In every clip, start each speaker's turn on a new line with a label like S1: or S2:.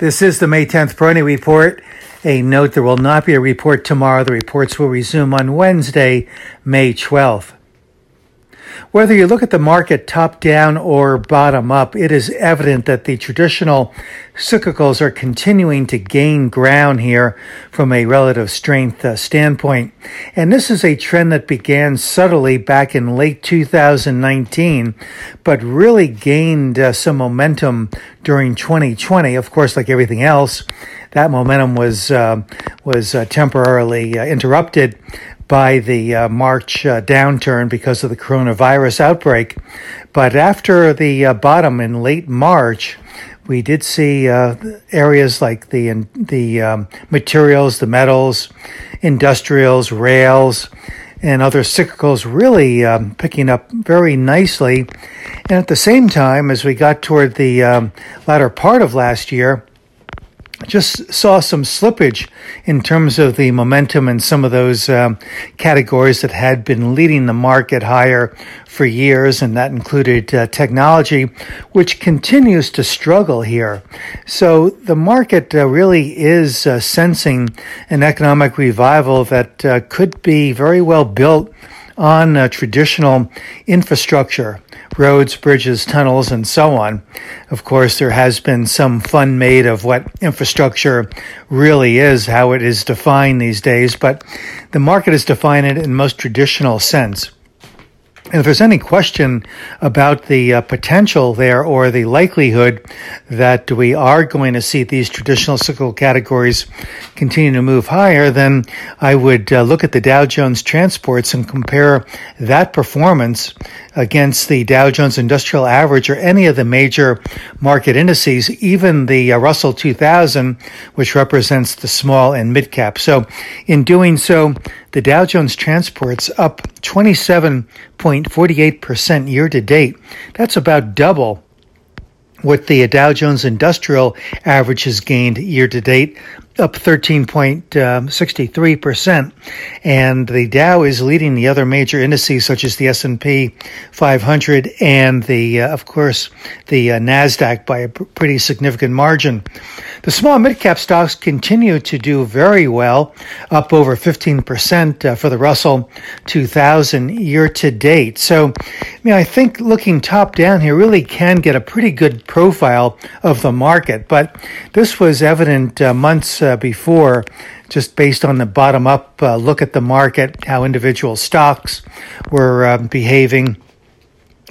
S1: This is the May 10th Peroni Report. A note there will not be a report tomorrow. The reports will resume on Wednesday, May 12th. Whether you look at the market top down or bottom up, it is evident that the traditional cyclicals are continuing to gain ground here from a relative strength uh, standpoint. And this is a trend that began subtly back in late 2019, but really gained uh, some momentum during 2020. Of course, like everything else, that momentum was uh, was uh, temporarily uh, interrupted by the uh, March uh, downturn because of the coronavirus outbreak. But after the uh, bottom in late March, we did see uh, areas like the the um, materials, the metals, industrials, rails, and other cyclicals really um, picking up very nicely. And at the same time, as we got toward the um, latter part of last year, just saw some slippage in terms of the momentum in some of those um, categories that had been leading the market higher for years, and that included uh, technology, which continues to struggle here. So the market uh, really is uh, sensing an economic revival that uh, could be very well built on uh, traditional infrastructure roads, bridges, tunnels, and so on. Of course, there has been some fun made of what infrastructure really is, how it is defined these days, but the market has defined it in most traditional sense. And if there's any question about the uh, potential there or the likelihood that we are going to see these traditional cyclical categories continue to move higher, then I would uh, look at the Dow Jones transports and compare that performance against the Dow Jones Industrial Average or any of the major market indices, even the uh, Russell 2000, which represents the small and mid cap. So in doing so, the Dow Jones Transports up 27.48% year to date. That's about double what the Dow Jones Industrial average has gained year to date, up 13.63%. And the Dow is leading the other major indices such as the S&P 500 and the, uh, of course, the uh, NASDAQ by a pretty significant margin. The small mid cap stocks continue to do very well, up over 15% uh, for the Russell 2000 year to date. So, I mean, I think looking top down here really can get a pretty good profile of the market, but this was evident uh, months uh, before, just based on the bottom up uh, look at the market, how individual stocks were uh, behaving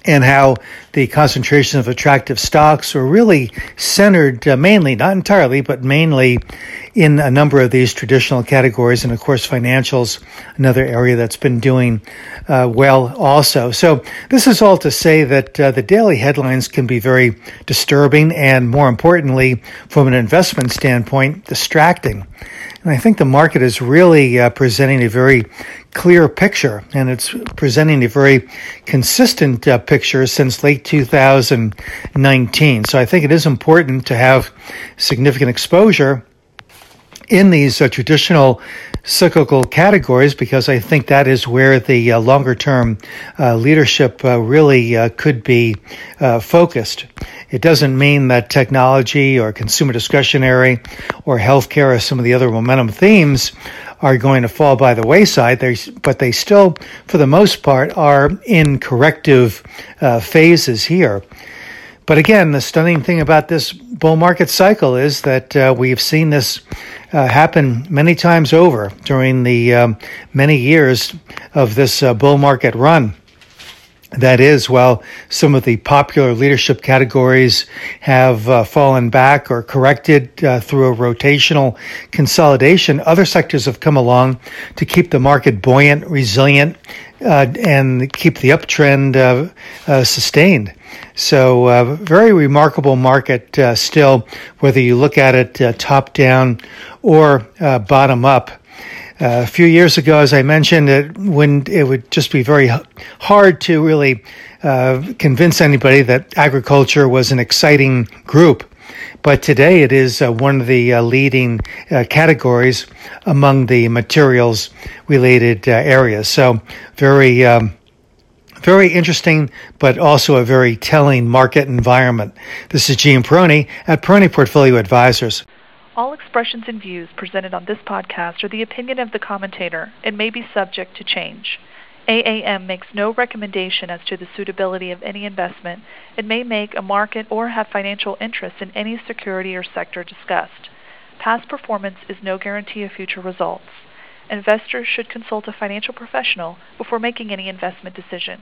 S1: and how the concentration of attractive stocks were really centered uh, mainly, not entirely, but mainly in a number of these traditional categories. And of course, financials, another area that's been doing uh, well also. So this is all to say that uh, the daily headlines can be very disturbing and more importantly, from an investment standpoint, distracting. And I think the market is really uh, presenting a very clear picture, and it's presenting a very consistent uh, picture since late 2019. So I think it is important to have significant exposure in these uh, traditional cyclical categories because I think that is where the uh, longer term uh, leadership uh, really uh, could be uh, focused. It doesn't mean that technology or consumer discretionary or healthcare or some of the other momentum themes are going to fall by the wayside, but they still, for the most part, are in corrective phases here. But again, the stunning thing about this bull market cycle is that uh, we've seen this uh, happen many times over during the um, many years of this uh, bull market run. That is, while some of the popular leadership categories have uh, fallen back or corrected uh, through a rotational consolidation, other sectors have come along to keep the market buoyant, resilient, uh, and keep the uptrend uh, uh, sustained. So, uh, very remarkable market still, whether you look at it top down or bottom up. Uh, a few years ago, as I mentioned, it when it would just be very hard to really uh, convince anybody that agriculture was an exciting group. But today it is uh, one of the uh, leading uh, categories among the materials related uh, areas. So very, um, very interesting, but also a very telling market environment. This is Gene Peroni at Peroni Portfolio Advisors.
S2: All expressions and views presented on this podcast are the opinion of the commentator and may be subject to change. AAM makes no recommendation as to the suitability of any investment and may make a market or have financial interest in any security or sector discussed. Past performance is no guarantee of future results. Investors should consult a financial professional before making any investment decision.